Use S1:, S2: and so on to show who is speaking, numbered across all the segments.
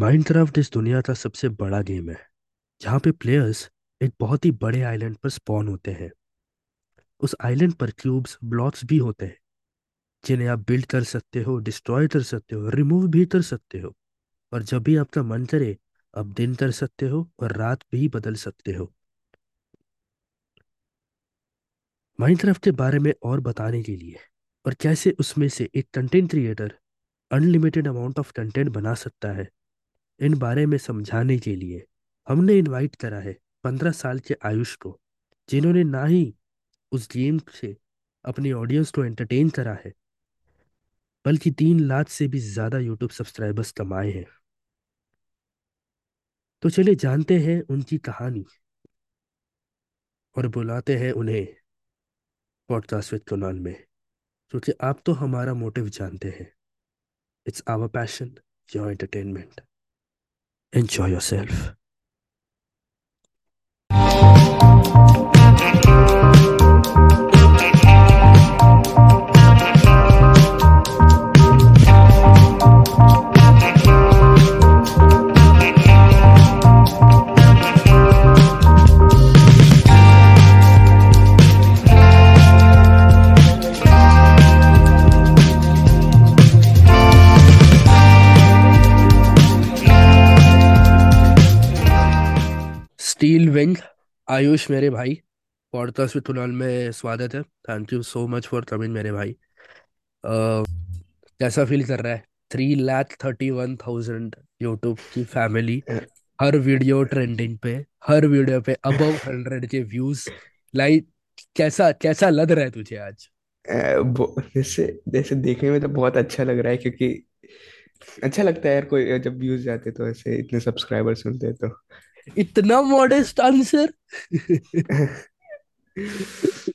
S1: Minecraft इस दुनिया का सबसे बड़ा गेम है, जहाँ पे प्लेयर्स एक बहुत ही बड़े आइलैंड पर स्पॉन होते हैं। उस आइलैंड पर क्यूब्स ब्लॉक्स भी होते हैं, जिन्हें आप बिल्ड कर सकते हो डिस्ट्रॉय कर सकते हो रिमूव भी कर सकते हो, और जब भी आपका मन करे, आप दिन कर सकते हो और रात भी बदल सकते हो। माइनक्राफ्ट के बारे में और बताने के लिए, और कैसे उसमें से एक content creator unlimited amount of content बना सकता है इन बारे में समझाने के लिए हमने इनवाइट करा है पंद्रह साल के आयुष को, जिन्होंने ना ही उस गेम से अपनी ऑडियंस को एंटरटेन करा है, बल्कि तीन लाख से भी ज़्यादा यूट्यूब सब्सक्राइबर्स कमाए हैं। तो चलिए जानते हैं उनकी कहानी और बुलाते हैं उन्हें पॉडकास्ट विद कुणाल में, क्योंकि आप तो हमारा मोटिव जानते हैं। It's our passion your entertainment enjoy your wing. Ayush मेरे भाई। पॉडकास्ट विद कुणाल में स्वागत है। Thank you so much for coming मेरे भाई। अ, कैसा फील कर रहा है? Three lakh thirty one thousand YouTube की फैमिली हर वीडियो ट्रेंडिंग पे हर वीडियो पे above hundred K views like कैसा कैसा लग रहा है तुझे आज?
S2: जैसे जैसे देखने में तो बहुत अच्छा लग रहा है क्योंकि अच्छा लगता है यार कोई जब व्यूज़ जाते तो ऐसे इतने सब्सक्राइबर सुनते तो।
S1: इतना मॉडेस्ट आंसर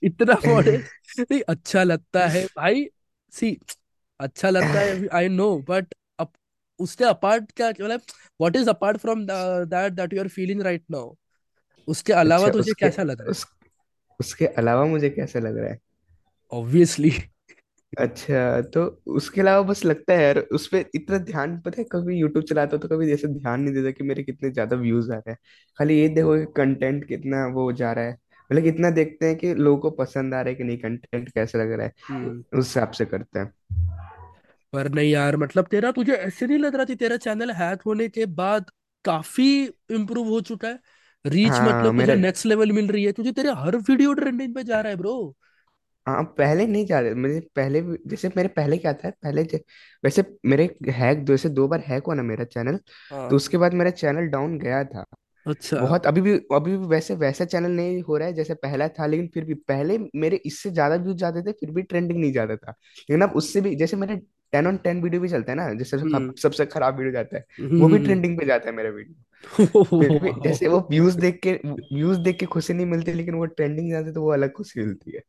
S1: इतना मॉडेस्ट नहीं अच्छा लगता है भाई। सी अच्छा लगता है आई नो बट उससे अपार्ट क्या मतलब what is apart from that that you are feeling right now उसके अलावा
S2: अच्छा
S1: तुझे
S2: उसके
S1: कैसा लग रहा है?
S2: उस उसके अलावा मुझे कैसा लग रहा है?
S1: ऑब्वियसली
S2: अच्छा तो उसके अलावा बस लगता है यार उस पे इतना ध्यान पता है कभी यूट्यूब चलाता हूँ तो कभी जैसे ध्यान नहीं देता कि मेरे कितने ज़्यादा व्यूज़ आ रहे हैं। खाली ये देखो कि कंटेंट कितना वो जा रहा है। मतलब कितना देखते हैं कि लोगों को पसंद आ रहा है कि नहीं कंटेंट कैसा लग रहा है
S1: हम्म।
S2: उस हिसाब से करते हैं।
S1: पर नहीं यार मतलब तेरा तुझे ऐसे नहीं लग रहा कि तेरा चैनल हैक होने के बाद काफ़ी इम्प्रूव हो चुका है? रीच
S2: हाँ
S1: मतलब तुझे
S2: मेरा
S1: नेक्स्ट लेवल मिल रही है तुझे तेरे हर वीडियो ट्रेंडिंग पे जा रहा है ब्रो
S2: हाँ पहले नहीं जा रहे मुझे पहले भी- जैसे मेरे पहले क्या था पहले ज- वैसे मेरे हैक दो से दो बार हैक हुआ ना मेरा चैनल तो
S1: हाँ।
S2: उसके बाद मेरा चैनल डाउन गया था।
S1: अच्छा।
S2: बहुत अभी भी अभी भी वैसे वैसा चैनल नहीं हो रहा है जैसे पहला था लेकिन फिर भी पहले मेरे इससे ज़्यादा व्यूज़ जाते थे फिर भी ट्रेंडिंग नहीं जाता था। लेकिन अब उससे भी जैसे मेरे टेन ऑन टेन वीडियो भी चलता है ना जैसे सबसे
S1: हम्म।
S2: खब- सबसे खराब वीडियो जाता है वो भी
S1: हम्म।
S2: ट्रेंडिंग पे जाता है मेरा वीडियो। फिर भी जैसे वो व्यूज़ देख के व्यूज़ देख के खुशी नहीं मिलती लेकिन वो ट्रेंडिंग जाते तो वो अलग खुशी मिलती है।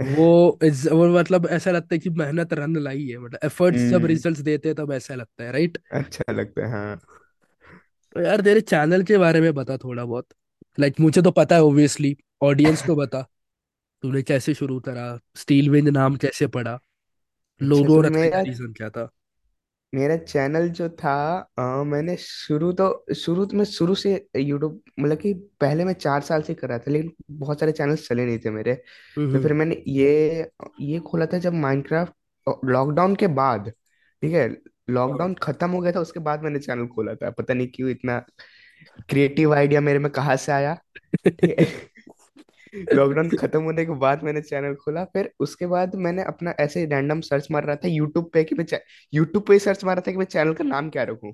S1: वो इस वो मतलब ऐसा लगता है कि मेहनत रंग लाई है मतलब एफर्ट्स जब
S2: हम्म।
S1: रिजल्ट्स देते हैं तब ऐसा लगता है राइट
S2: अच्छा लगता है हाँ।
S1: तो यार तेरे चैनल के बारे में बता थोड़ा बहुत। लाइक मुझे तो पता है ऑब्वियसली ऑडियंस को बता। तूने कैसे शुरू करा? स्टील विंड नाम कैसे पड़ा
S2: अच्छा
S1: लोगो
S2: तो
S1: रखने का रीजन क्या था।
S2: मेरा चैनल जो था अ, मैंने शुरू तो शुरू तो मैं शुरू से यूट्यूब मतलब कि पहले मैं चार साल से कर रहा था लेकिन बहुत सारे चैनल चले नहीं थे मेरे। तो
S1: हम्म।
S2: फिर मैंने ये ये खोला था जब माइनक्राफ्ट लॉकडाउन के बाद ठीक है?
S1: हाँ
S2: लॉकडाउन खत्म हो गया था उसके बाद मैंने चैनल खोला था। पता नहीं क्यों इतना क्रिएटिव आइडिया मेरे में कहाँ से आया ठीक है? लॉकडाउन खत्म होने के बाद मैंने चैनल खोला फिर उसके बाद मैंने अपना ऐसे रैंडम सर्च मार रहा था यूट्यूब पे कि मैं यूट्यूब पे सर्च मार रहा था कि मैं चैनल का नाम क्या रखूँ।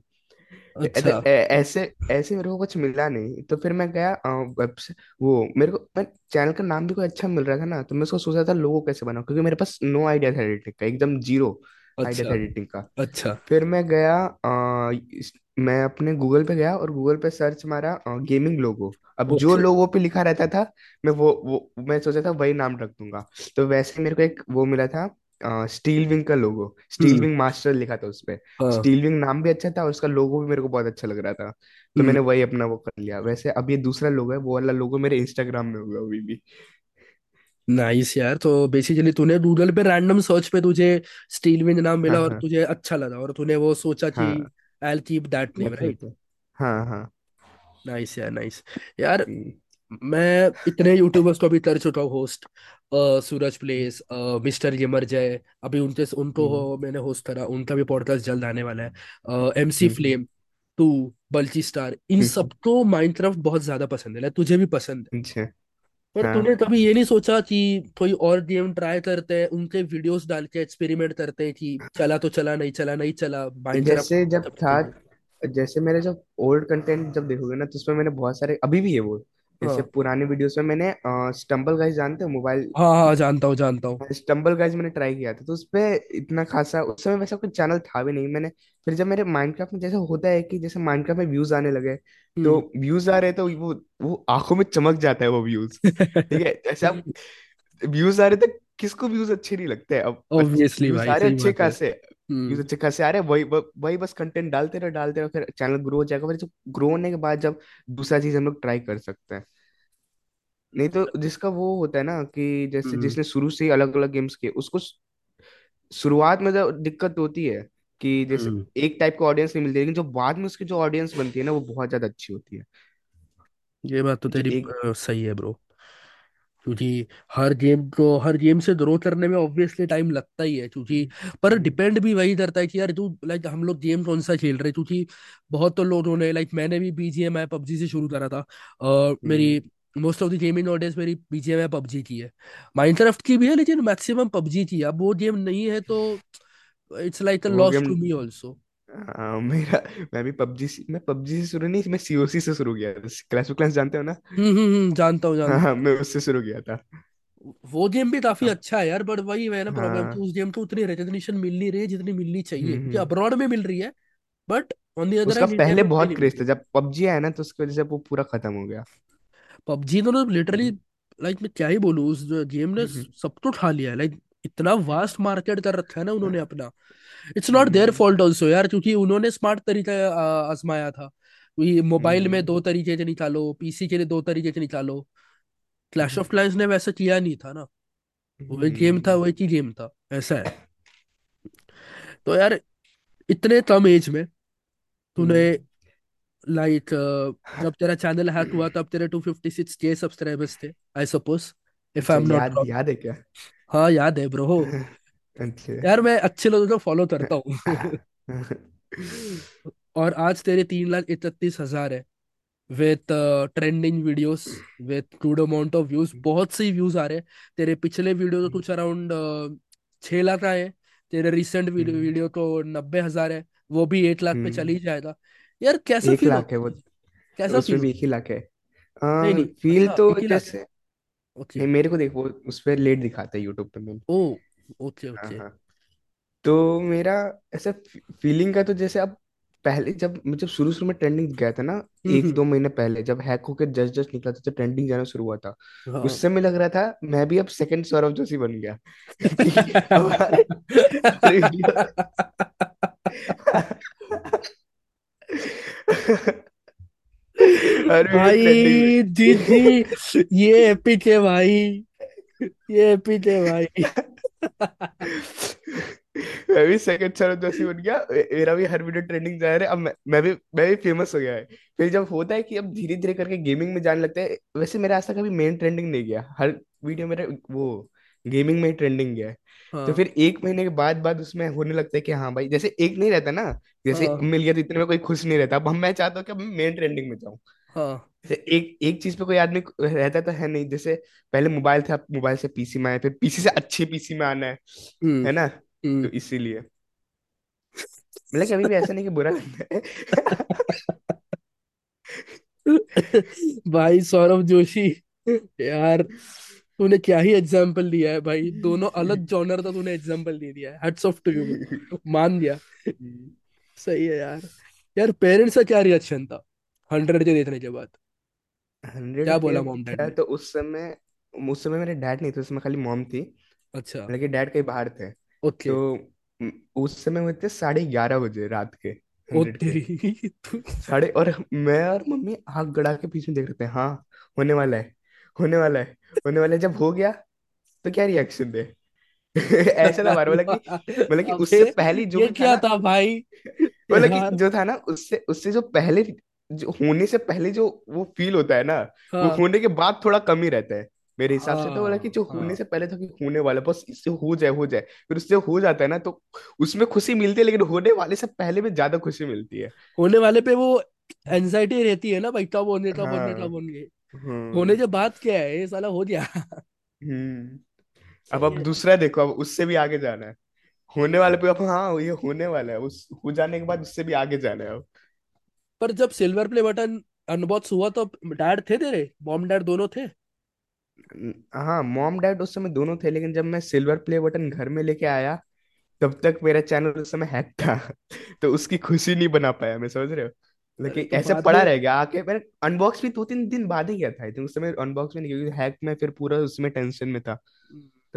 S1: अच्छा।
S2: ऐसे ऐसे मेरे को कुछ मिला नहीं तो फिर मैं गया वेब वो मेरे को मैं चैनल का नाम भी कोई अच्छा मिल रहा था ना तो मैं उसको सोचा था लोगो कैसे बनाऊँ? क्योंकि मेरे पास नो आइडिया था एडिटिंग का एकदम ज़ीरो
S1: अच्छा।
S2: एडिटिंग का।
S1: अच्छा।
S2: फिर मैं गया इस- मैं अपने गूगल पे गया और गूगल पे सर्च मारा गेमिंग लोगो अब जो
S1: ओके
S2: लोगो पे लिखा रहता था मैं वो वो मैं सोचा था वही नाम रख दूँगा। तो वैसे ही मेरे को एक वो मिला था स्टील विंग का logo steel
S1: hmm.
S2: Wing master लिखा था उस पे।
S1: हाँ।
S2: स्टील विंग नाम भी अच्छा था और उसका लोगो भी मेरे को बहुत अच्छा लग रहा था। तो
S1: हम्म।
S2: मैंने वही अपना वो कर लिया। वैसे अब ये दूसरा लोगो है वो वाला लोगो मेरे इंस्टाग्राम में होगा अभी भी।
S1: नाइस यार तो बेसिकली तूने गूगल पे रैंडम सर्च पे तुझे स्टील विंग नाम
S2: हाँ
S1: मिला और
S2: हाँ।
S1: तुझे अच्छा लगा और तूने वो सोचा कि
S2: हाँ।
S1: I keep that name right
S2: definitely हाँ हाँ।
S1: नाइस यार नाइस यार
S2: हम्म
S1: मैं इतने यूट्यूबर्स को अभी कर चुका हूँ host Suraj place mister gamer Jay अभी उनके उनको
S2: हम्म।
S1: हो, मैंने होस्ट करा उनका भी पॉडकास्ट जल्द आने वाला है। एमसी
S2: हम्म।
S1: फ्लेम तू बल्ची स्टार इन
S2: हम्म,
S1: सबको माइनक्राफ्ट बहुत ज़्यादा पसंद है like, तुझे भी पसंद है।
S2: अच्छा।
S1: पर
S2: हाँ।
S1: तूने कभी ये नहीं सोचा कि कोई और गेम ट्राई करते हैं उनके वीडियोस डाल के एक्सपेरिमेंट करते हैं कि चला तो चला नहीं चला नहीं चला माइनक्राफ्ट
S2: जैसे जब था जैसे मेरे जब ओल्ड कंटेंट जब देखोगे ना तो उसमें मैंने बहुत सारे अभी भी है वो जैसे
S1: हाँ।
S2: पुराने वीडियोस में मैंने स्टम्बल गाइस जानते हो? मोबाइल।
S1: हाँ हाँ जानता हूँ जानता हूँ।
S2: स्टम्बल गाइस मैंने ट्राई किया था तो उस पे इतना खासा उस समय वैसा कोई चैनल था भी नहीं। मैंने फिर जब मेरे माइनक्राफ्ट में जैसे होता है कि जैसे माइनक्राफ्ट में व्यूज़ आने लगे तो
S1: हम्म।
S2: व्यूज़ आ रहे तो वो वो आँखों में चमक जाता है वो व्यूज़ ठीक है जैसे आप व्यूज़ आ रहे थे किसको व्यूज़ अच्छे नहीं लगते? अब
S1: ऑब्वियसली
S2: व्यूज़
S1: भाई
S2: आ रहे
S1: सही
S2: अच्छे
S1: बात है।
S2: खासे। व्यूज़
S1: हम्म
S2: अच्छे खासे आ रहे वही वही बस कंटेंट डालते रहो डालते रहो फिर चैनल ग्रो हो जाएगा फिर जब ग्रो होने के बाद जब दूसरा चीज़ हम लोग ट्राई कर सकते हैं। नहीं तो जिसका वो होता है ना कि जैसे
S1: हम्म।
S2: जिसने शुरू से ही अलग अलग गेम्स किए उसको शुरुआत में तो दिक्कत होती है कि जैसे
S1: हम्म।
S2: एक टाइप का ऑडियंस नहीं मिलती लेकिन जो बाद में उसकी जो ऑडियंस बनती है ना वो बहुत ज़्यादा अच्छी होती है।
S1: ये बात तो
S2: जो
S1: तेरी
S2: एक
S1: अ, सही है ब्रो क्योंकि हर गेम को हर गेम से ग्रो करने में ऑब्वियसली टाइम लगता ही है क्योंकि पर
S2: हम्म।
S1: डिपेंड भी वही करता है कि यार तू लाइक हम लोग गेम कौन सा खेल रहे क्योंकि बहुत तो लोगों ने लाइक मैंने भी बीजीएमआई पबजी से शुरू करा था और मेरी
S2: हम्म।
S1: Most of the gaming audience मेरी बीजीएमआई पबजी की है। माइनक्राफ्ट की भी है लेकिन मैक्सिमम पबजी की है। अब वो गेम नहीं है तो it's like a loss to me also
S2: हाँ, मेरा मैं भी पबजी मैं पबजी से शुरू नहीं मैं सीओसी से शुरू किया था। क्लैश ऑफ़ क्लैंस जानते हो ना?
S1: हम्म हम्म हम्म, जानता हूँ
S2: हाँ
S1: जानता
S2: हाँ मैं उससे शुरू किया था।
S1: वो गेम भी काफ़ी अच्छा है यार बट वही है ना प्रॉब्लम कि
S2: हाँ।
S1: उस गेम को उतनी रिकग्निशन मिल नहीं रही है जितनी मिलनी चाहिए
S2: हम्म हम्म।
S1: अब्रॉड में मिल रही है बट ऑन द अदर
S2: उसका
S1: हैंड इंडिया
S2: पहले
S1: में उतनी
S2: बहुत
S1: नहीं मिल
S2: क्रेज
S1: रही
S2: था जब पबजी आया ना तो उसकी वजह से वो पूरा खत्म हो गया।
S1: पबजी तो लिटरली
S2: हम्म।
S1: लाइक मैं क्या ही बोलूँ उस गेम ने
S2: हम्म
S1: सबको उठा लिया है लाइक इतना वास्ट मार्केट कर रखा है ना उन्होंने अपना। It's not there
S2: hmm.
S1: Fault also यार क्योंकि उन्होंने स्मार्ट तरीका आजमाया था। मोबाइल में
S2: हम्म।
S1: दो तरीके से निकालो पीसी के लिए दो तरीके से निकालो। क्लैश
S2: हम्म
S1: ऑफ़ क्लैंस ने वैसा किया नहीं था ना। वही गेम था
S2: हम्म
S1: वही की गेम था ऐसा है। तो यार इतने कम एज में तूने
S2: हम्म,
S1: लाइक जब तेरा चैनल हैक हुआ तब तेरे टू फिफ्टी सिक्स के सब्सक्राइबर्स थे आई सपोज़ इफ़ आई
S2: अच्छा
S1: एम नॉट
S2: याद
S1: रॉन्ग
S2: याद है क्या?
S1: हाँ याद है ब्रो
S2: अच्छा
S1: यार मैं अच्छे लोगों को फॉलो करता हूँ। और आज तेरे तीन लाख इकतीस हज़ार है। With trending videos with good amount of views बहुत से व्यूज़ आ रहे हैं। तेरे पिछले वीडियो तो कुछ अराउंड छह लाख आए हैं। तेरे रिसेंट वीडियो
S2: हम्म।
S1: तो नब्बे हज़ार है। वो भी एट लाख पे चल
S2: हम्म,
S1: ही जाएगा। यार कैसा
S2: एक
S1: फील
S2: लाख है
S1: है?
S2: वो
S1: कैसा फील
S2: भी एक
S1: होता
S2: ही लाख है।
S1: है नहीं नहीं
S2: फील
S1: अच्छा
S2: तो
S1: एक ही लाख है।
S2: जैसे
S1: ओके
S2: नहीं मेरे को देखो उस पर लेट दिखाता है यूट्यूब पे मैंने।
S1: ओ ओके
S2: हाँ
S1: ओके
S2: हाँ। तो मेरा ऐसा फीलिंग का तो जैसे अब पहले जब मैं जब शुरू शुरू में ट्रेंडिंग गया था ना
S1: हम्म
S2: एक
S1: हम्म।
S2: दो महीने पहले जब हैक होकर जस्ट जस्ट निकला था जब ट्रेंडिंग जाना शुरू हुआ था।
S1: हाँ।
S2: उस समय लग रहा था मैं भी अब सेकंड सौरभ जोशी बन गया। कि अब हर हर वीडियो
S1: भाई जी ये एपिक है भाई। ये एपिक है भाई।
S2: मैं भी सेकंड सौरभ जोशी बन गया मेरा भी हर वीडियो ट्रेंडिंग जा रहा है। अब मैं मैं भी मैं भी फ़ेमस हो गया है। फिर जब होता है कि अब धीरे धीरे करके गेमिंग में जाने लगता है वैसे मेरा आज तक कभी मेन ट्रेंडिंग नहीं गया। हर वीडियो मेरे वो गेमिंग में ही ट्रेंडिंग गया है। तो फिर एक महीने के बाद बाद उसमें होने लगता है कि हाँ भाई जैसे एक नहीं रहता ना जैसे
S1: हाँ।
S2: मिल गया तो इतने में कोई खुश नहीं रहता। अब हम मैं चाहता हूँ कि अब मैं मेन ट्रेंडिंग में जाऊँ।
S1: हाँ।
S2: एक एक चीज़ पे कोई आदमी रहता तो है नहीं जैसे पहले मोबाइल था मोबाइल से पीसी में आए फिर पीसी से अच्छे पीसी में आना है
S1: हम्म
S2: है ना? तो
S1: हम्म
S2: इसीलिए। मतलब कभी भी ऐसा नहीं कि बुरा लगता है।
S1: भाई सौरभ जोशी यार तूने क्या ही एग्ज़ाम्पल दिया है भाई। दोनों अलग जॉनर का तूने एग्ज़ाम्पल दे दिया है। Heads off to you bro मान दिया सही है यार। यार पेरेंट्स का क्या रिएक्शन था? हंड्रेड के देखने के बाद
S2: हंड्रेड
S1: क्या बोला मॉम डैड ने
S2: तो उस समय उस समय मेरे डैड नहीं थे उसमें खाली मॉम थी।
S1: अच्छा।
S2: हालाँकि डैड कहीं बाहर थे।
S1: ओके।
S2: तो उस समय हुए थे साढ़े ग्यारह बजे रात के
S1: ओ
S2: के।
S1: तेरी तू
S2: साढ़े और मैं और मम्मी आग गड़ा के पीछे देख रहे थे हाँ होने वाला है होने वाला है होने वाला है। जब हो गया तो क्या रिएक्शन दे ऐसा था बार बोला कि मतलब कि
S1: अबे
S2: उससे पहले जो
S1: ये क्या
S2: ना
S1: था भाई?
S2: मतलब कि जो था ना उससे उससे जो पहले जो होने से पहले जो वो फील होता है ना वो
S1: हाँ।
S2: होने के बाद थोड़ा कम ही रहता है। मेरे हिसाब से तो बोला कि
S1: हाँ
S2: जो होने
S1: हाँ
S2: से पहले था कि होने वाला बस इससे हो जाए हो जाए। फिर उससे हो जाता है ना तो उसमें खुशी मिलती है लेकिन होने वाले से पहले में ज़्यादा खुशी मिलती है।
S1: होने वाले पे वो एनजाइटी रहती है ना भाई कब होने कब होने
S2: हाँ।
S1: कब होंगे होने।
S2: हम्म।
S1: के बाद क्या है? ये साला हो गया।
S2: हम्म। अब अब
S1: है।
S2: दूसरा देखो अब उससे भी आगे जाना है। होने वाले पे अब हाँ ये होने वाला है। उस हो जाने के बाद उससे भी आगे जाना है अब।
S1: पर जब सिल्वर प्ले बटन अनबॉक्स हुआ तो डैड थे तेरे? मॉम डैड दोनों थे?
S2: हाँ मॉम डैड उस समय दोनों थे लेकिन जब मैं सिल्वर प्ले बटन घर में लेके आया तब तक मेरा चैनल उस समय हैक था तो उसकी खुशी नहीं बना पाया मैं समझ रहे हो? लेकिन
S1: तो
S2: ऐसे पड़ा रह गया आके मैंने अनबॉक्स भी दो तीन दिन बाद ही किया था आई थिंक उस समय अनबॉक्स भी नहीं क्योंकि हैक में फिर पूरा उसमें टेंशन में था।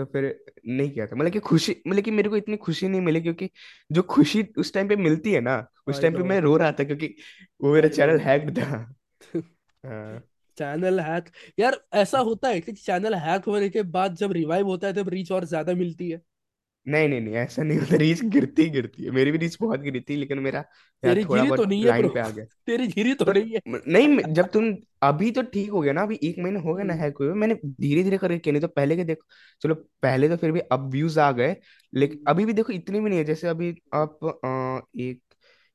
S2: तो फिर नहीं किया था। मतलब कि खुशी मतलब कि मेरे को इतनी खुशी नहीं मिली क्योंकि जो खुशी उस टाइम पे मिलती है ना उस टाइम पे मैं रो रहा था क्योंकि वो मेरा चैनल हैक्ड था। हाँ।
S1: चैनल हैक यार ऐसा होता है कि चैनल हैक होने के बाद जब रिवाइव होता है तब रीच और ज़्यादा मिलती है।
S2: नहीं नहीं नहीं ऐसा नहीं होता। रीच गिरती गिरती है। मेरी भी रीच बहुत गिरी थी लेकिन मेरा यार
S1: तेरी
S2: थोड़ा
S1: गिरी तो
S2: बहुत
S1: नहीं है
S2: लाइन पे आ गया।
S1: तेरी गिरी तो नहीं है।
S2: नहीं मैं- जब तुम अभी तो ठीक हो गया ना अभी एक महीने हो गया ना
S1: हम्म,
S2: हैक हुए मैंने धीरे धीरे करके किया नहीं तो पहले के देखो चलो पहले तो फिर भी अब व्यूज़ आ गए लेकिन
S1: हम्म,
S2: अभी भी देखो इतने भी नहीं है जैसे अभी आप अ, एक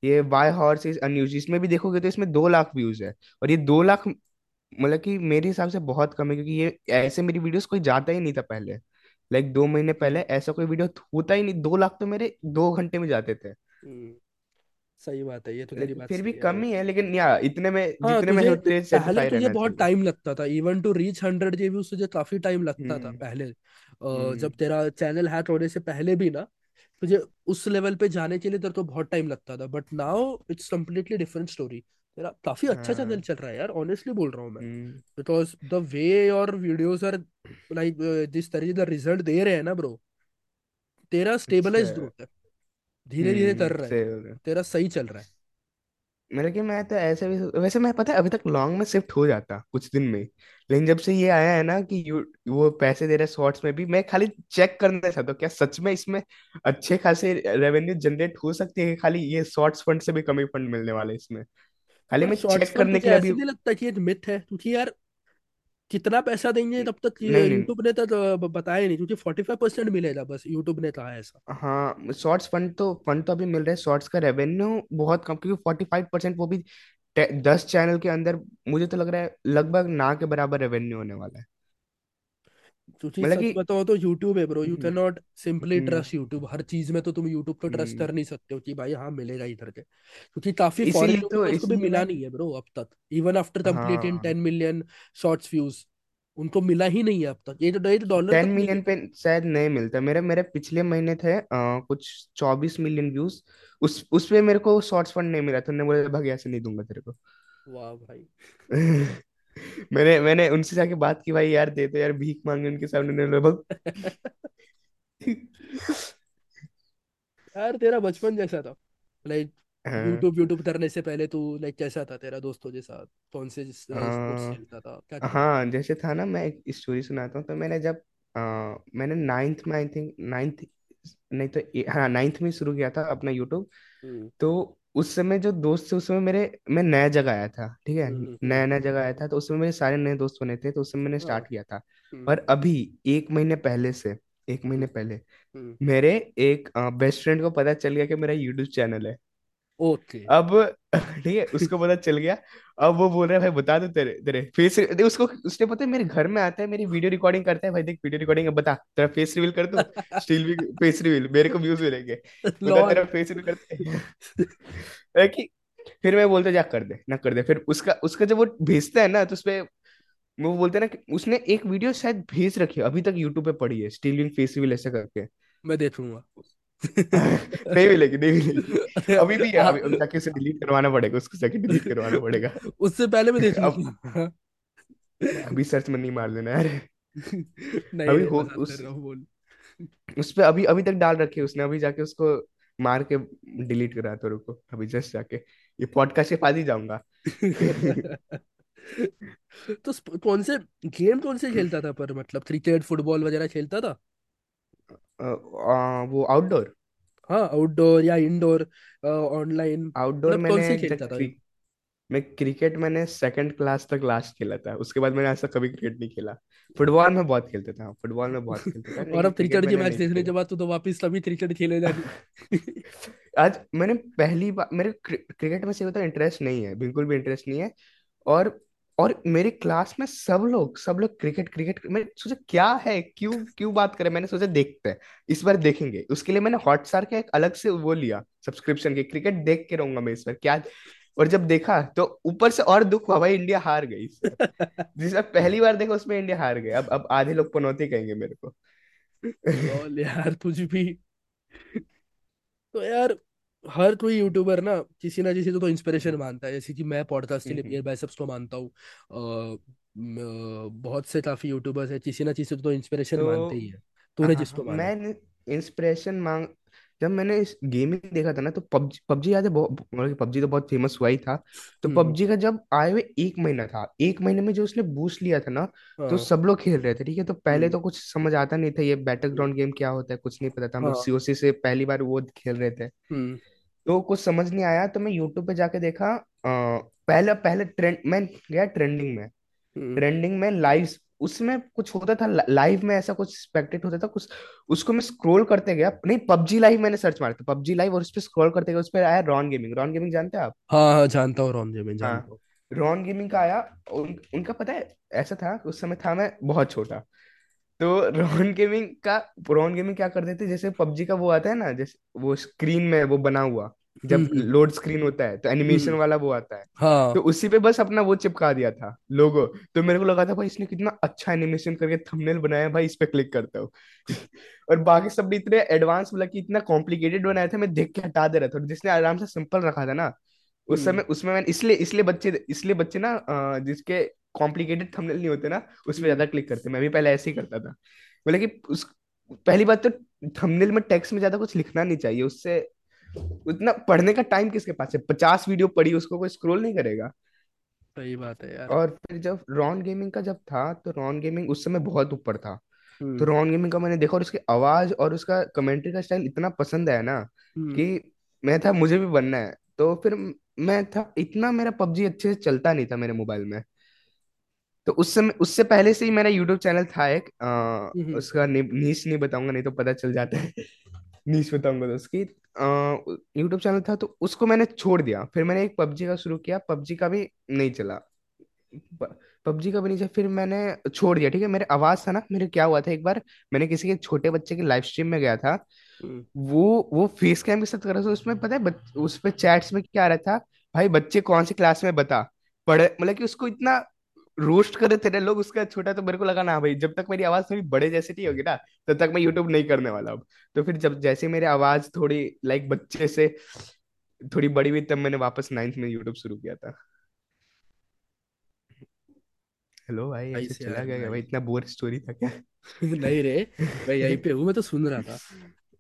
S2: ये बाय हॉर्स इज़ अनयूज इसमें भी देखोगे तो इसमें दो लाख व्यूज़ है और ये दो लाख मतलब कि मेरे हिसाब से बहुत कम है क्योंकि ये ऐसे मेरी वीडियोस कोई जाता ही नहीं था पहले। लाइक दो महीने पहले ऐसा कोई वीडियो होता ही नहीं। दो लाख तो मेरे दो घंटे में जाते थे।
S1: हम्म, सही बात है ये तो तेरी बात
S2: फिर भी कम ही है लेकिन या इतने में
S1: हाँ
S2: जितने में है
S1: तुझे पहले तुझे बहुत टाइम लगता था even to reach hundred views तुझे काफ़ी टाइम लगता था
S2: हम्म।
S1: पहले। जब
S2: हम्म।
S1: तेरा चैनल हैक होने से पहले भी ना तुझे उस लेवल पे जाने के लिए तेरे को बहुत टाइम लगता था but now it's completely different story तेरा काफ़ी अच्छा चैनल
S2: हाँ
S1: चल रहा है यार ऑनेस्टली बोल रहा हूँ मैं। Because the way your videos are like जिस तरीके का रिज़ल्ट दे रहे हैं ना ब्रो तेरा
S2: अच्छा।
S1: स्टेबलाइज ग्रोथ है। धीरे धीरे कर रहा है। तेरा सही चल रहा है।
S2: मेरे कि मैं तो ऐसे भी वैसे मैं पता है अभी तक लॉन्ग में शिफ्ट हो जाता कुछ दिन में लेकिन जब से ये आया है ना कि यू वो पैसे दे रहे शॉर्ट्स में भी मैं खाली चेक करना चाहता हूँ क्या सच में इसमें अच्छे खासे रेवेन्यू जनरेट हो सकती है खाली ये शॉर्ट्स फंड से भी कमी फंड मिलने वाले इसमें? खाली
S1: पर
S2: मैं
S1: शॉर्ट
S2: करने के लिए अभी।
S1: नहीं लगता कि ये मिथ है क्योंकि यार कितना पैसा देंगे तब तक यूट्यूब ने तो बताया ही नहीं क्योंकि फोर्टी फाइव परसेंट मिलेगा बस यूट्यूब ने कहा ऐसा।
S2: हाँ शॉर्ट्स फंड तो फंड तो अभी मिल रहा है शॉर्ट्स का रेवेन्यू बहुत कम क्योंकि फोर्टी फाइव परसेंट वो भी दस चैनल के अंदर मुझे तो लग रहा है लगभग ना के बराबर रेवेन्यू होने वाला है। मतलब कि
S1: बताओ तो यूट्यूब है bro you can
S2: hmm
S1: not simply
S2: hmm.
S1: Trust YouTube हर चीज़ में तो तुम यूट्यूब ट्रस्ट
S2: हम्म,
S1: कर नहीं सकते हो कि भाई हाँ मिलेगा इधर के। क्योंकि काफ़ी फॉरेन
S2: इसीलिए तो
S1: भी मिला नहीं है ब्रो अब तक। Even after completing ten million shorts views उनको मिला ही नहीं है अब तक। ये तो ये तो डॉलर
S2: टेन मिलियन पे शायद नहीं मिलता। मेरे मेरे पिछले महीने थे अ, कुछ चौबीस मिलियन व्यूज़ उस उस पे मेरे को शॉर्ट्स फंड नहीं मिला तो बोला भाग ऐसे नहीं दूँगा तेरे को।
S1: वाह भाई।
S2: मैंने मैंने उनसे जाके बात की भाई यार दे दो यार भीख मांगे उनके सामने बोला,
S1: यार तेरा बचपन जैसा था। लाइक
S2: हाँ।
S1: यूट्यूब यूट्यूब करने से पहले तू लाइक कैसा था तेरा दोस्तों के साथ? कौन से स्पोर्ट्स
S2: हाँ।
S1: खेलता था? क्या करता
S2: हाँ जैसे था ना मैं एक स्टोरी सुनाता हूँ। तो मैंने जब अ, मैंने नाइन्थ में आई थिंक नाइन्थ नहीं तो ए- हाँ नाइन्थ में शुरू किया था अपना यूट्यूब
S1: हम्म।
S2: तो उस समय जो दोस्त थे उस समय मेरे मैं नया जगह आया था ठीक है?
S1: हम्म हम्म।
S2: नया नया जगह आया था तो उसमें समय मेरे सारे नए दोस्त बने थे तो उस समय मैंने
S1: हाँ।
S2: स्टार्ट किया था।
S1: पर
S2: और अभी एक महीने पहले से एक
S1: हम्म
S2: महीने पहले
S1: हम्म।
S2: मेरे एक बेस्ट फ्रेंड को पता चल गया कि मेरा यूट्यूब चैनल है।
S1: ओके।
S2: अब ठीक है उसको पता चल गया। अब वो बोल रहा है भाई बता दो तेरे तेरे फेस उसको उसने पता है मेरे घर में आता है मेरी वीडियो रिकॉर्डिंग करता है। भाई देख वीडियो रिकॉर्डिंग बता तेरा फेस रिवील कर दूँ? स्टिल भी फेस रिवील मेरे को व्यूज़ मिलेंगे। बता
S1: लॉल
S2: तेरा फेस रिवील करते है? कि फिर मैं बोलता जा कर दे ना कर दे। फिर उसका उसका जब वो भेजता है ना तो उसपे वो बोलते हैं ना कि उसने एक वीडियो शायद भेज रखी है अभी तक यूट्यूब पे पड़ी है स्टीलिंग फेस रिवील ऐसे करके।
S1: मैं देखूँगा।
S2: नहीं मिलेगी नहीं मिलेगी। अभी भी है अभी जाके उसे डिलीट करवाना पड़ेगा उसको जाके डिलीट करवाना पड़ेगा।
S1: उससे पहले मैं देख
S2: अब अभी सर्च में नहीं मार देना यार।
S1: नहीं
S2: अभी हो उस
S1: बोल।
S2: उस पे अभी अभी तक डाल रखी है उसने अभी जाके उसको मार के डिलीट करा तो रुको अभी जस्ट जाके। ये पॉडकास्ट के पास ही जाऊँगा।
S1: तो कौन से गेम कौन से खेलता था पर? मतलब क्रिकेट फुटबॉल वगैरह खेलता था?
S2: वो आउटडोर
S1: हाँ आउटडोर या इंडोर ऑनलाइन
S2: आउटडोर
S1: मतलब कौन
S2: मैंने
S1: से खेलता था
S2: क्रि मैं क्रिकेट मैंने सेकंड क्लास तक लास्ट खेला था। उसके बाद मैंने ऐसा कभी क्रिकेट नहीं खेला। फुटबॉल में बहुत खेलते था फुटबॉल में बहुत खेलते था।
S1: और
S2: लेकिन
S1: अब
S2: क्रिकेट
S1: क्रिकेट के
S2: मैंने
S1: मैच
S2: नहीं
S1: देखने के
S2: खेला।
S1: बाद तो, तो वापिस तभी क्रिकेट खेले जानी
S2: आज मैंने पहली बार मेरे क्रि- क्रिकेट में से होता इंटरेस्ट नहीं है। बिल्कुल भी इंटरेस्ट नहीं है। और और मेरे क्लास में सब लोग सब लोग क्रिकेट क्रिकेट मैं सोचा क्या है? क्यों क्यों बात करें? मैंने सोचा देखते हैं इस बार देखेंगे। उसके लिए मैंने हॉटस्टार का एक अलग से वो लिया सब्सक्रिप्शन के क्रिकेट देख के रहूँगा मैं इस बार क्या और जब देखा तो ऊपर से और दुख हुआ भाई इंडिया हार गई जिस बार पहली बार देखा उसमें इंडिया हार गई अब अब आधे लोग पनौती कहेंगे मेरे को।
S1: यार तुझ भी। तो यार हर कोई यूट्यूबर ना किसी ना किसी को तो इंस्पिरेशन मानता है। जैसे कि मैं पॉडकास्ट के लिए
S2: हम्म,
S1: बियर बाइसेप्स को मानता हूँ। बहुत से काफ़ी यूट्यूबर्स है किसी ना किसी को तो इंस्पिरेशन तो, मानते ही है। तूने
S2: हाँ
S1: जिसको माना?
S2: मैं इंस्पिरेशन मांग जब मैंने इस गेमिंग देखा था ना तो पबजी पबजी याद है बहुत मतलब पबजी तो बहुत फ़ेमस हुआ ही था। तो
S1: हम्म
S2: पबजी का जब आए हुए एक महीना था एक महीने में जो उसने बूस्ट लिया था ना तो
S1: हाँ।
S2: सब लोग खेल रहे थे ठीक है? तो पहले
S1: हम्म।
S2: तो कुछ समझ आता नहीं था ये बैटल
S1: हम्म,
S2: ग्राउंड गेम क्या होता है कुछ नहीं पता था। हम लोग सीओसी से पहली बार वो खेल रहे थे।
S1: हम्म।
S2: तो कुछ समझ नहीं आया तो मैं यूट्यूब पे जाके देखा अ, पहले पहले ट्रेंड मैं गया ट्रेंडिंग में।
S1: हम्म।
S2: ट्रेंडिंग में लाइव उसमें कुछ होता था लाइव में ऐसा कुछ स्पेक्टेट होता था कुछ उसको मैं स्क्रॉल करते गया नहीं पबजी लाइव मैंने सर्च मारा था पबजी लाइव और उस पर स्क्रॉल करते गया उस पर आया रॉन गेमिंग रॉन गेमिंग जानते हैं आप?
S1: हाँ हाँ जानता हूँ रॉन जेमिन जानता
S2: हाँ।
S1: हूँ
S2: रॉन गेमिंग का आया उन, उनका पता है ऐसा था उस समय था मैं बहुत छोटा। तो रोहन गेमिंग का रॉन गेमिंग क्या कर देते जैसे पबजी का वो आता है ना जैसे वो स्क्रीन में वो बना हुआ
S1: हम्म
S2: जब
S1: हम्म
S2: लोड स्क्रीन होता है तो एनिमेशन
S1: हम्म,
S2: वाला वो आता है। तो
S1: हाँ
S2: उसी पे बस अपना वो चिपका दिया था लोगो तो मेरे को लगा था भाई इसने कितना अच्छा एनिमेशन करके थंबनेल बनाया भाई इस पे क्लिक करता हूँ। और बाकी सबने इतने एडवांस मतलब कि इतना कॉम्प्लिकेटेड बनाया था मैं देख के हटा दे रहा था। और जिसने आराम से सिंपल रखा था ना उस
S1: हम्म।
S2: समय उसमें मैंने इसलिए इसलिए बच्चे इसलिए बच्चे ना जिसके कॉम्प्लिकेटेड थंबनेल नहीं होते ना
S1: उसमें
S2: ज़्यादा क्लिक करते। मैं भी पहले ऐसे ही करता था। बोले कि उस पहली बात तो थंबनेल में टेक्स्ट में ज़्यादा कुछ लिखना नहीं चाहिए। उससे उतना पढ़ने का टाइम किसके पास है? पचास वीडियो पढ़ी उसको कोई स्क्रॉल नहीं करेगा।
S1: सही बात है यार।
S2: और फिर जब रॉन गेमिंग का जब था तो रॉन गेमिंग उस समय बहुत ऊपर था। तो
S1: हम्म
S2: रॉन गेमिंग का मैंने देखा और उसकी आवाज़ और उसका कमेंट्री का स्टाइल इतना पसंद आया ना
S1: हम्म।
S2: कि मैं था मुझे भी बनना है। तो फिर मैं था इतना मेरा पबजी अच्छे से चलता नहीं था मेरे मोबाइल में। तो उस समय उससे पहले से ही मेरा यूट्यूब चैनल था एक आ,
S1: हम्म
S2: उसका नि, नीच नहीं बताऊँगा नहीं तो पता चल जाता है। नीच बताऊँगा तो उसकी यूट्यूब चैनल था तो उसको मैंने छोड़ दिया। फिर मैंने एक पबजी का शुरू किया पबजी का भी नहीं चला। पबजी का भी नहीं चला फिर मैंने छोड़ दिया ठीक है? मेरे आवाज़ था ना मेरे क्या हुआ था एक बार मैंने किसी के छोटे बच्चे की लाइव स्ट्रीम में गया था।
S1: हम्म।
S2: वो वो फेस कैम के साथ कर रहा था उसमें पता है उस पर चैट्स में क्या आ रहा था भाई बच्चे कौन सी क्लास में बता? पढ़े मतलब कि उसको इतना रोस्ट कर रहे थे ना लोग उसका छोटा तो मेरे को लगा ना भाई जब तक मेरी आवाज़ थोड़ी बड़े जैसे नहीं होगी ना तब तक मैं यूट्यूब नहीं करने वाला अब तो फिर जब जैसे मेरी आवाज़ थोड़ी लाइक बच्चे से थोड़ी बड़ी हुई तब मैंने वापस नाइन्थ में यूट्यूब शुरू किया था। हेलो भाई
S1: भाई
S2: ऐसे चला गया भाई?
S1: भाई।
S2: इतना बोर स्टोरी था क्या?
S1: नहीं रे मैं यहीं पे हूँ मैं तो सुन रहा था।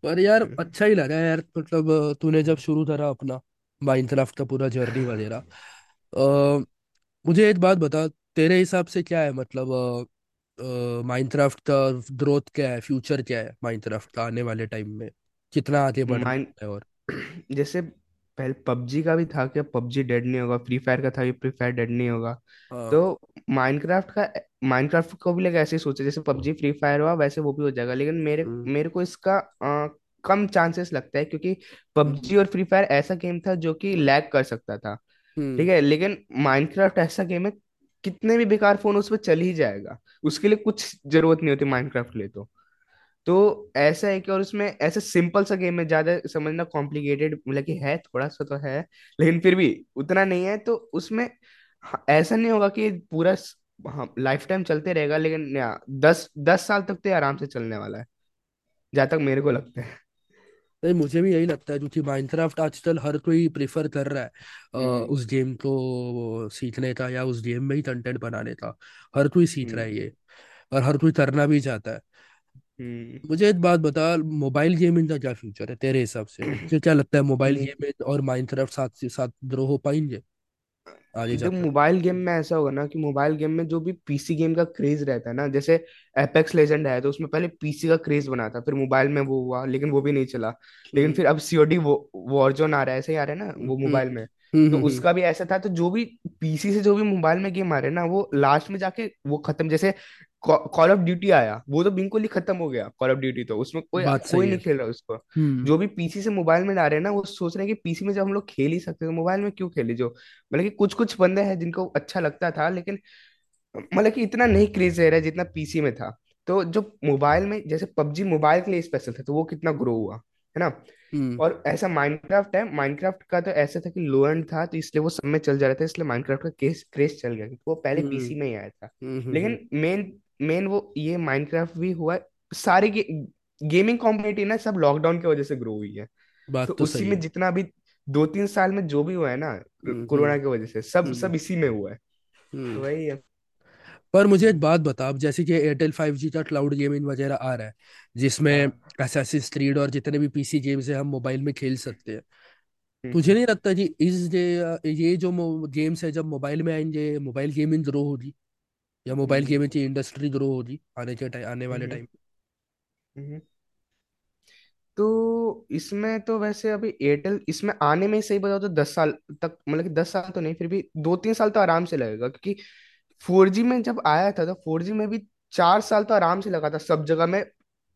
S1: पर यार अच्छा ही लगा यार मतलब तूने जब शुरू करा अपना माइनक्राफ्ट का पूरा जर्नी वगैरह। अ, मुझे एक बात बता तेरे हिसाब से क्या है? मतलब माइनक्राफ्ट का ग्रोथ क्या है? फ्यूचर क्या है माइनक्राफ्ट का आने वाले टाइम में? कितना आगे बढ़ना
S2: माइन
S1: है और?
S2: जैसे पहले पबजी का भी था कि पबजी डेड नहीं होगा फ्री फायर का था कि फ्री फायर डेड नहीं होगा।
S1: हाँ।
S2: तो माइनक्राफ्ट का माइनक्राफ्ट को भी लोग ऐसे ही सोचे जैसे पबजी फ्री फायर हुआ वैसे वो भी हो जाएगा। लेकिन मेरे
S1: हम्म।
S2: मेरे को इसका अ, कम चांसेस लगता है क्योंकि
S1: हम्म
S2: पबजी और फ्री फायर ऐसा गेम था जो कि लैग कर सकता था।
S1: हम्म।
S2: ठीक है? लेकिन माइनक्राफ्ट ऐसा गेम है कितने भी बेकार फ़ोन उस पर चल ही जाएगा। उसके लिए कुछ ज़रूरत नहीं होती माइनक्राफ्ट के लिए तो। तो ऐसा है कि और उसमें ऐसा सिंपल सा गेम है ज़्यादा समझना कॉम्प्लिकेटेड मतलब कि है थोड़ा सा तो है लेकिन फिर भी उतना नहीं है तो उसमें हाँ, ऐसा नहीं होगा कि पूरा हाँ लाइफ टाइम चलते रहेगा लेकिन दस दस साल तक तो आराम से चलने वाला है। जहाँ तक मेरे को लगता है।
S1: नहीं मुझे भी यही लगता है क्योंकि माइनक्राफ्ट आजकल हर कोई प्रेफर कर रहा है। अ,
S2: हम्म
S1: उस गेम को सीखने का या उस गेम में ही कंटेंट बनाने का। हर कोई सीख रहा है
S2: हम्म।
S1: ये और हर कोई करना भी चाहता है।
S2: हम्म।
S1: मुझे एक बात बता मोबाइल गेमिंग का क्या फ्यूचर है तेरे हिसाब से? तुझे क्या लगता है मोबाइल गेमिंग और माइनक्राफ्ट साथ साथ ग्रो हो पाएँगे? आगे
S2: तो
S1: जाकर
S2: मोबाइल गेम में ऐसा होगा ना कि मोबाइल गेम में जो भी पीसी गेम का क्रेज रहता है ना जैसे एपेक्स लेजेंड है तो उसमें पहले पीसी का क्रेज बना था फिर मोबाइल में वो हुआ लेकिन वो भी नहीं चला। लेकिन
S1: हम्म।
S2: फिर अब सीओडी वो वॉरजोन आ रहा है ऐसे ही आ रहा है ना वो मोबाइल में।
S1: हम्म
S2: तो
S1: हम्म हम्म,
S2: उसका भी ऐसा था तो जो भी पीसी से जो भी मोबाइल में गेम आ रहे हैं ना वो लास्ट में जाके वो खत्म जैसे कॉल ऑफ़ ड्यूटी आया वो तो बिल्कुल ही खत्म हो गया कॉल ऑफ़ ड्यूटी तो। उसमें कोई कोई नहीं खेल रहा उसको।
S1: हम्म।
S2: जो भी पीसी से मोबाइल में ला रहे हैं ना वो सोच रहे हैं कि पीसी में जब हम लोग खेल ही सकते हैं तो मोबाइल में क्यों खेले जो? मतलब कि कुछ कुछ बंदे हैं जिनको अच्छा लगता था लेकिन मतलब कि इतना नहीं क्रेज रहा जितना पीसी में था। तो जो मोबाइल में जैसे पबजी मोबाइल के लिए स्पेशल था तो वो कितना ग्रो हुआ है ना?
S1: हम्म।
S2: और ऐसा माइनक्राफ्ट है माइनक्राफ्ट का तो ऐसा था कि लो एंड था तो इसलिए वो सब में चल जा रहा था इसलिए माइनक्राफ्ट का केस क्रेज चल गया वो पहले
S1: हम्म।
S2: पीसी में ही आया था। लेकिन मेन मेन वो ये माइनक्राफ्ट भी हुआ सारी गे, गेमिंग कम्युनिटी ना सब लॉकडाउन की वजह से ग्रो हुई है।
S1: बात तो तो
S2: उसी
S1: सही
S2: में
S1: है।
S2: जितना भी दो तीन साल में जो भी हुआ है ना
S1: हम्म हम्म।
S2: कोरोना की वजह से सब
S1: हम्म।
S2: सब इसी में हुआ है। तो
S1: हम्म।
S2: वही है।
S1: पर मुझे एक बात बता अब जैसे कि एयरटेल फाइव जी का क्लाउड गेमिंग वगैरह आ रहा है जिसमें
S2: हाँ।
S1: असैसिन्स क्रीड और जितने भी पीसी गेम्स है हम मोबाइल में खेल सकते हैं।
S2: हम्म
S1: तुझे
S2: हम्म।
S1: नहीं लगता कि इस ये जो गेम्स है जब मोबाइल में आएँगे मोबाइल गेमिंग ग्रो होगी। या मोबाइल
S2: हम्म
S1: गेमिंग की इंडस्ट्री ग्रो होगी आने के टाइम आने वाले
S2: हम्म।
S1: टाइम
S2: हम्म। तो इसमें तो वैसे अभी एयरटेल इसमें आने में सही बताओ तो दस साल तक मतलब कि दस साल तो नहीं फिर भी दो तीन साल तो आराम से लगेगा क्योंकि फोर जी में जब आया था तो फोर जी में भी चार साल तो आराम से लगा था सब जगह में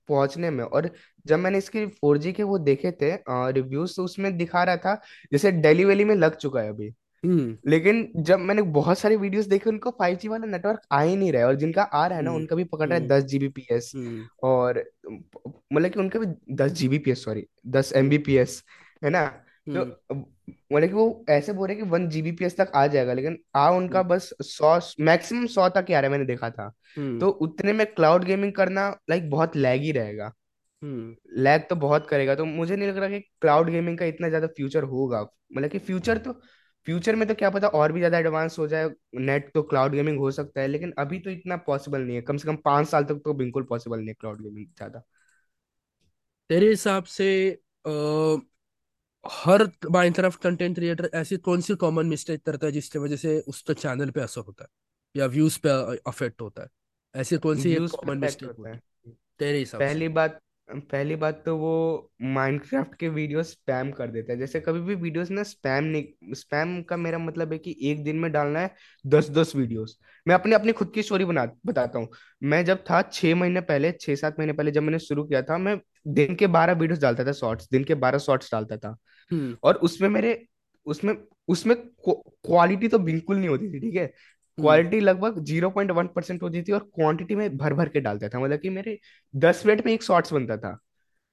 S2: पहुँचने में। और जब मैंने इसके फोर जी के वो देखे थे रिव्यूज़ तो उसमें दिखा रहा था जैसे दिल्ली वैली में लग चुका है अभी।
S1: हम्म।
S2: लेकिन जब मैंने बहुत सारे वीडियोस देखे उनको फाइव जी वाला नेटवर्क आ ही नहीं रहा है और जिनका आ रहा है ना
S1: हम्म।
S2: उनका भी पकड़ रहा है
S1: हम्म।
S2: दस जीबी पी एस
S1: हम्म।
S2: और मतलब कि उनका भी दस जीबी पी एस सॉरी दस एम बी पी एस है ना? तो
S1: हम्म।
S2: मतलब कि वो ऐसे बोल रहे हैं कि वन जीबी पी एस तक आ जाएगा लेकिन आ उनका
S1: हम्म।
S2: बस सौ मैक्सिमम सौ तक ही आ रहा है मैंने देखा था।
S1: हम्म।
S2: तो उतने में क्लाउड गेमिंग करना लाइक बहुत लैग ही रहेगा।
S1: हम्म।
S2: लैग तो बहुत करेगा। तो मुझे नहीं लग रहा कि क्लाउड गेमिंग का इतना ज़्यादा फ्यूचर होगा। मतलब कि फ्यूचर तो फ्यूचर में तो क्या पता और भी ज़्यादा एडवांस हो जाए नेट तो क्लाउड गेमिंग हो सकता है लेकिन अभी तो इतना पॉसिबल नहीं है। कम से कम पाँच साल तक तो बिल्कुल पॉसिबल नहीं है क्लाउड गेमिंग ज़्यादा।
S1: तेरे हिसाब से आ, हर माइनक्राफ्ट कंटेंट क्रिएटर ऐसी कौन सी कॉमन मिस्टेक करता है जिसकी वजह से उसके चैनल पे असर होता है? या व्यूज़ पे अफेक्ट होता है? ऐसी कौन सी एक कॉमन मिस्टेक
S2: होता है?
S1: तेरे हिसाब से।
S2: पहली बात पहली बात तो वो माइनक्राफ्ट के वीडियो स्पैम कर देता है। जैसे कभी भी वीडियोस ना स्पैम नहीं स्पैम का मेरा मतलब है कि एक दिन में डालना है दस दस वीडियोस मैं अपनी अपनी खुद की स्टोरी बना बताता हूँ। मैं जब था छह महीने पहले छह सात महीने पहले जब मैंने शुरू किया था मैं दिन के बारह वीडियोस डालता था शॉर्ट्स दिन के बारह शॉर्ट्स डालता था।
S1: हम्म।
S2: और उसमें मेरे उसमें उसमें क्वालिटी तो बिल्कुल नहीं होती थी ठीक है? क्वालिटी लगभग ज़ीरो पॉइंट वन परसेंट होती थी और क्वांटिटी में भर भर के डालता था। मतलब कि मेरे दस मिनट में एक शॉर्ट्स बनता था।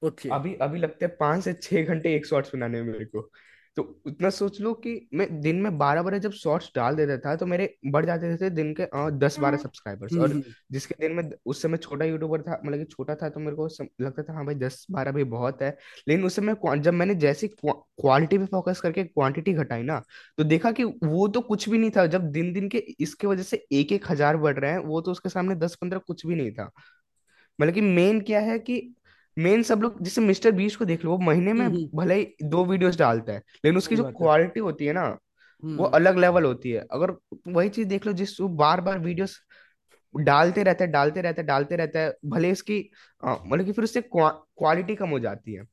S1: ओके।
S2: अभी अभी लगते हैं पाँच से छह घंटे एक शॉर्ट्स बनाने में मेरे को। तो उतना सोच लो कि मैं दिन में बारह बारह जब शॉर्ट्स डाल देता था तो मेरे बढ़ जाते थे दिन के दस बारह सब्सक्राइबर्स
S1: हम्म
S2: और
S1: हम्म।
S2: जिसके दिन में उस समय छोटा यूट्यूबर था मतलब कि छोटा था तो मेरे को सम, लगता था हाँ भाई दस बारह भी बहुत है। लेकिन उस समय जब मैंने जैसे क्वालिटी पे फोकस करके क्वांटिटी घटाई ना तो देखा कि वो तो कुछ भी नहीं था। जब दिन दिन के इसके वजह से एक एक हज़ार बढ़ रहे हैं वो तो उसके सामने दस पंद्रह कुछ भी नहीं था। मतलब कि मेन क्या है कि मेन सब लोग जैसे मिस्टर बीस्ट को देख लो वो महीने
S1: हम्म
S2: में
S1: हम्म,
S2: भले ही दो वीडियोस डालता है लेकिन उसकी जो क्वालिटी होती है ना वो
S1: हम्म।
S2: अलग लेवल होती है। अगर वही चीज़ देख लो जिस बार बार वीडियोस डालते रहता है डालते रहता है डालते रहता है भले इसकी मतलब कि फिर उससे क्वालिटी कम हो जाती है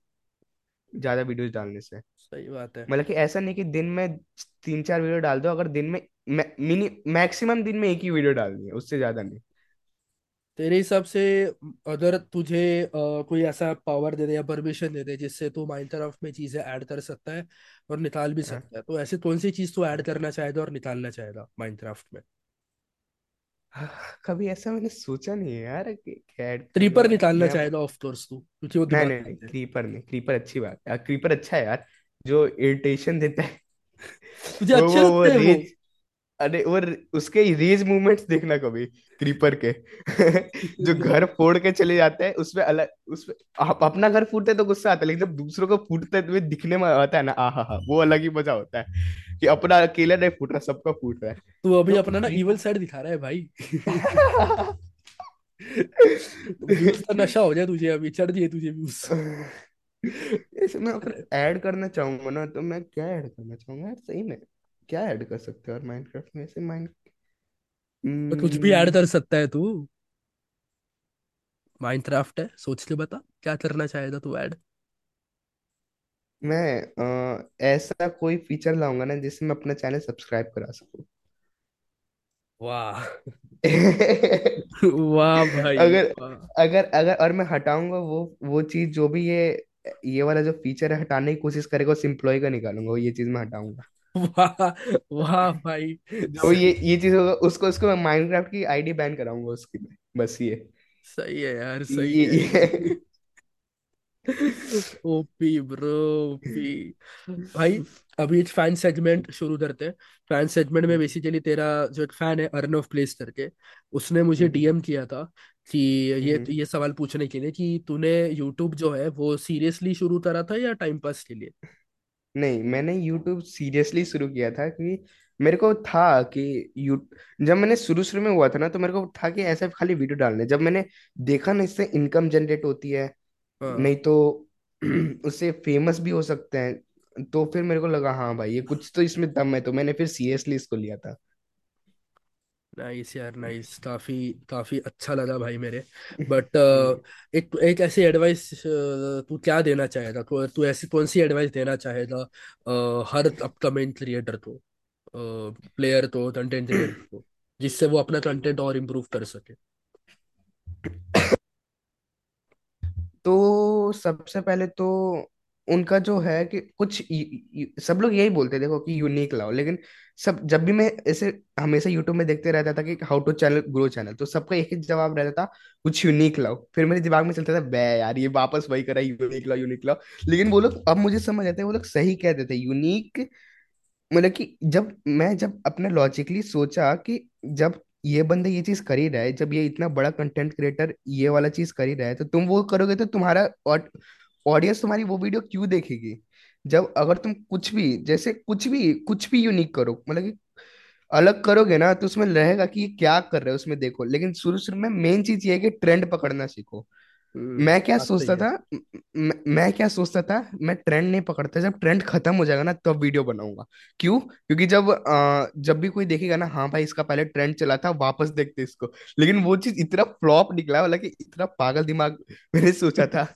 S2: ज़्यादा वीडियोस डालने से।
S1: सही बात है।
S2: मतलब कि ऐसा नहीं कि दिन में तीन चार वीडियो डाल दो अगर दिन में मिनी मैक्सिमम दिन में एक ही वीडियो डालनी है उससे ज़्यादा नहीं।
S1: तेरे हिसाब से अगर तुझे अ, कोई ऐसा पावर दे दे या परमिशन दे दे जिससे तू माइनक्राफ्ट में चीज़ें ऐड कर सकता है और निकाल भी
S2: हाँ,
S1: सकता है तो ऐसी कौन सी चीज़ तू ऐड
S2: हाँ।
S1: करना चाहेगा और निकालना चाहेगा माइनक्राफ्ट में?
S2: हाँ, कभी ऐसा मैंने सोचा नहीं है यार कि ऐड
S1: क्रीपर
S2: करूँगा
S1: निकालना
S2: मैं
S1: चाहेगा ऑफ़ कोर्स तू क्योंकि वो
S2: नहीं
S1: दिमाग
S2: नहीं नहीं
S1: खाते हैं।
S2: क्रीपर नहीं क्रीपर अच्छी बात है। क्रीपर अच्छा है यार जो इरिटेशन देता है।
S1: तुझे
S2: वो
S1: अच्छे
S2: वो वो
S1: लगते हैं वो?
S2: रेज अरे वो उसके रेज मूवमेंट्स देखना कभी क्रीपर के। जो घर फोड़ के चले जाते हैं उसमें अलग उसमें आप अपना घर फूटते तो गुस्सा आता है लेकिन जब दूसरों को फूटते हैं तो दिखने में आता है ना आ हा हा वो अलग ही मज़ा होता है कि अपना अकेला नहीं फूट रहा सबका फूट रहा है।
S1: तू अभी
S2: तो
S1: अपना ना इवल साइड दिखा रहा है भाई। नशा हो जाए तुझे अभी चढ़ दिए तुझे व्यूज़
S2: इसमें अगर ऐड करना चाहूँगा ना तो मैं क्या ऐड करना चाहूँगा? यार सही में क्या ऐड कर सकते हो और माइनक्राफ्ट में? ऐसे माइन
S1: तो कुछ भी ऐड
S2: हम्म,
S1: कर सकता है तू। माइनक्राफ्ट है सोच के बता क्या करना चाहेगा तू ऐड
S2: मैं अ, ऐसा कोई फीचर लाऊँगा ना जिससे मैं अपना चैनल सब्सक्राइब करा सकूँ।
S1: वाह। वाह भाई
S2: अगर
S1: वाह।
S2: अगर अगर और मैं हटाऊँगा वो वो चीज़ जो भी ये ये वाला जो फीचर है हटाने की कोशिश करेगा उस एम्प्लॉय का निकालूँगा वो ये चीज़ मैं हटाऊँगा।
S1: वाह वाह भाई।
S2: जो ये
S1: सही
S2: ये चीज़ होगा उसको उसको मैं माइनक्राफ्ट की आईडी बैन कराऊँगा उसकी मैं बस ये।
S1: सही है यार सही
S2: ये,
S1: है।
S2: ये।
S1: ओपी ब्रो ओपी भाई अभी एक फ़ैन सेगमेंट शुरू करते हैं। फ़ैन सेगमेंट में बेसिकली तेरा जो एक फ़ैन है अर्न ऑफ़ प्लेस करके उसने मुझे
S2: हम्म,
S1: डीएम किया था कि ये
S2: हम्म।
S1: ये सवाल पूछने के लिए कि तूने यूट्यूब जो है वो सीरियसली शुरू करा था या टाइम पास के लिए?
S2: नहीं मैंने यूट्यूब सीरियसली शुरू किया था कि मेरे को था कि यू जब मैंने शुरू शुरू में हुआ था ना तो मेरे को था कि ऐसे खाली वीडियो डालने। जब मैंने देखा ना इससे इनकम जनरेट होती है
S1: हाँ।
S2: नहीं तो उससे फ़ेमस भी हो सकते हैं तो फिर मेरे को लगा हाँ भाई ये कुछ तो इसमें दम है तो मैंने फिर सीरियसली इसको लिया था।
S1: नाइस यार नाइस काफ़ी काफ़ी अच्छा लगा भाई मेरे। बट। एक एक ऐसी एडवाइस तू क्या देना चाहेगा? तो तू ऐसी कौन सी एडवाइस देना चाहेगा अ, हर अपकमिंग क्रिएटर को? प्लेयर को कंटेंट क्रिएटर को जिससे वो अपना कंटेंट और इम्प्रूव कर सके।
S2: तो सबसे पहले तो उनका जो है कि कुछ सब लोग यही बोलते देखो कि यूनिक लाओ। लेकिन सब, जब भी मैं ऐसे हमेशा यूट्यूब में देखते रहता था कि how to channel grow channel तो सबका एक ही जवाब रहता था, कुछ यूनिक लाओ। फिर मेरे दिमाग में चलता था, बे यार, ये वापस वही करा यूनिक लाओ यूनिक लाओ। लेकिन वो लोग, अब मुझे समझ आते हैं, वो लोग सही कहते थे यूनिक मतलब कि जब मैं जब अपने लॉजिकली सोचा कि जब ये बंदा ये चीज़ कर ही रहा है, जब ये इतना बड़ा कंटेंट क्रिएटर ये वाला चीज़ कर ही रहा तो तुम वो करोगे तो तुम्हारा ऑडियंस तुम्हारी वो वीडियो क्यों देखेगी? जब अगर तुम कुछ भी जैसे कुछ भी कुछ भी यूनिक करो मतलब कि अलग करोगे ना तो उसमें रहेगा कि ये क्या कर रहे हो उसमें देखो। लेकिन शुरू शुरू में मेन चीज़ ये है कि ट्रेंड पकड़ना सीखो।
S1: हम्म
S2: मैं क्या
S1: बात सही
S2: सोचता
S1: है।
S2: था म- म- क्या सोचता था मैं ट्रेंड नहीं पकड़ता जब ट्रेंड खत्म हो जाएगा ना तब वीडियो बनाऊँगा। क्यों? क्योंकि जब अ, जब भी कोई देखेगा ना हाँ भाई इसका पहले ट्रेंड चला था वापस देखते इसको। लेकिन वो चीज़ इतना फ्लॉप निकला मतलब कि इतना पागल दिमाग मैंने सोचा था।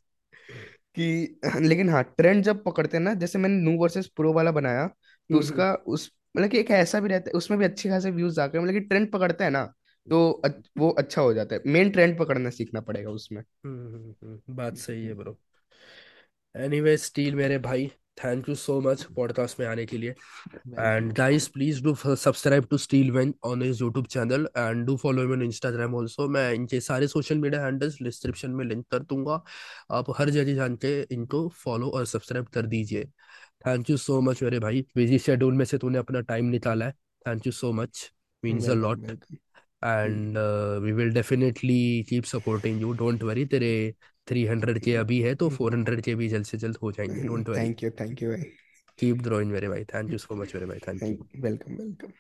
S2: कि लेकिन हाँ ट्रेंड जब पकड़ते हैं ना जैसे मैंने नू वर्सेस प्रो वाला बनाया तो
S1: हम्म
S2: उसका उस मतलब कि एक ऐसा भी रहता है उसमें भी अच्छे खासे व्यूज़ आकर मतलब कि ट्रेंड पकड़ता है ना तो वो अच्छा हो जाता है। मेन ट्रेंड पकड़ना सीखना पड़ेगा उसमें।
S1: हम्म हम्म, हम्म, बात सही है ब्रो एनीवे स्टील मेरे भाई। Thank you so much podcast में आने के लिए।
S2: And
S1: And guys, please do f- subscribe to Steel Wen on his YouTube channel and do follow him on मैं इनके सारे सोशल मीडिया हैंडल्स डिस्क्रिप्शन में लिंक कर दूँगा। आप हर जगह जान के इनको फॉलो और सब्सक्राइब कर दीजिए। थैंक यू सो मच मेरे भाई। बिज़ी शेड्यूल में से तूने अपना टाइम निकाला है। Thank you so much means a lot and we will definitely keep supporting you don't worry तेरे थ्री हंड्रेड के अभी है तो फोर हंड्रेड के भी जल्द से जल्द हो जाएँगे don't worry
S2: thank you thank you भाई
S1: कीप ड्रॉइंग मेरे भाई थैंक यू सो मच मेरे भाई थैंक यू
S2: वेलकम वेलकम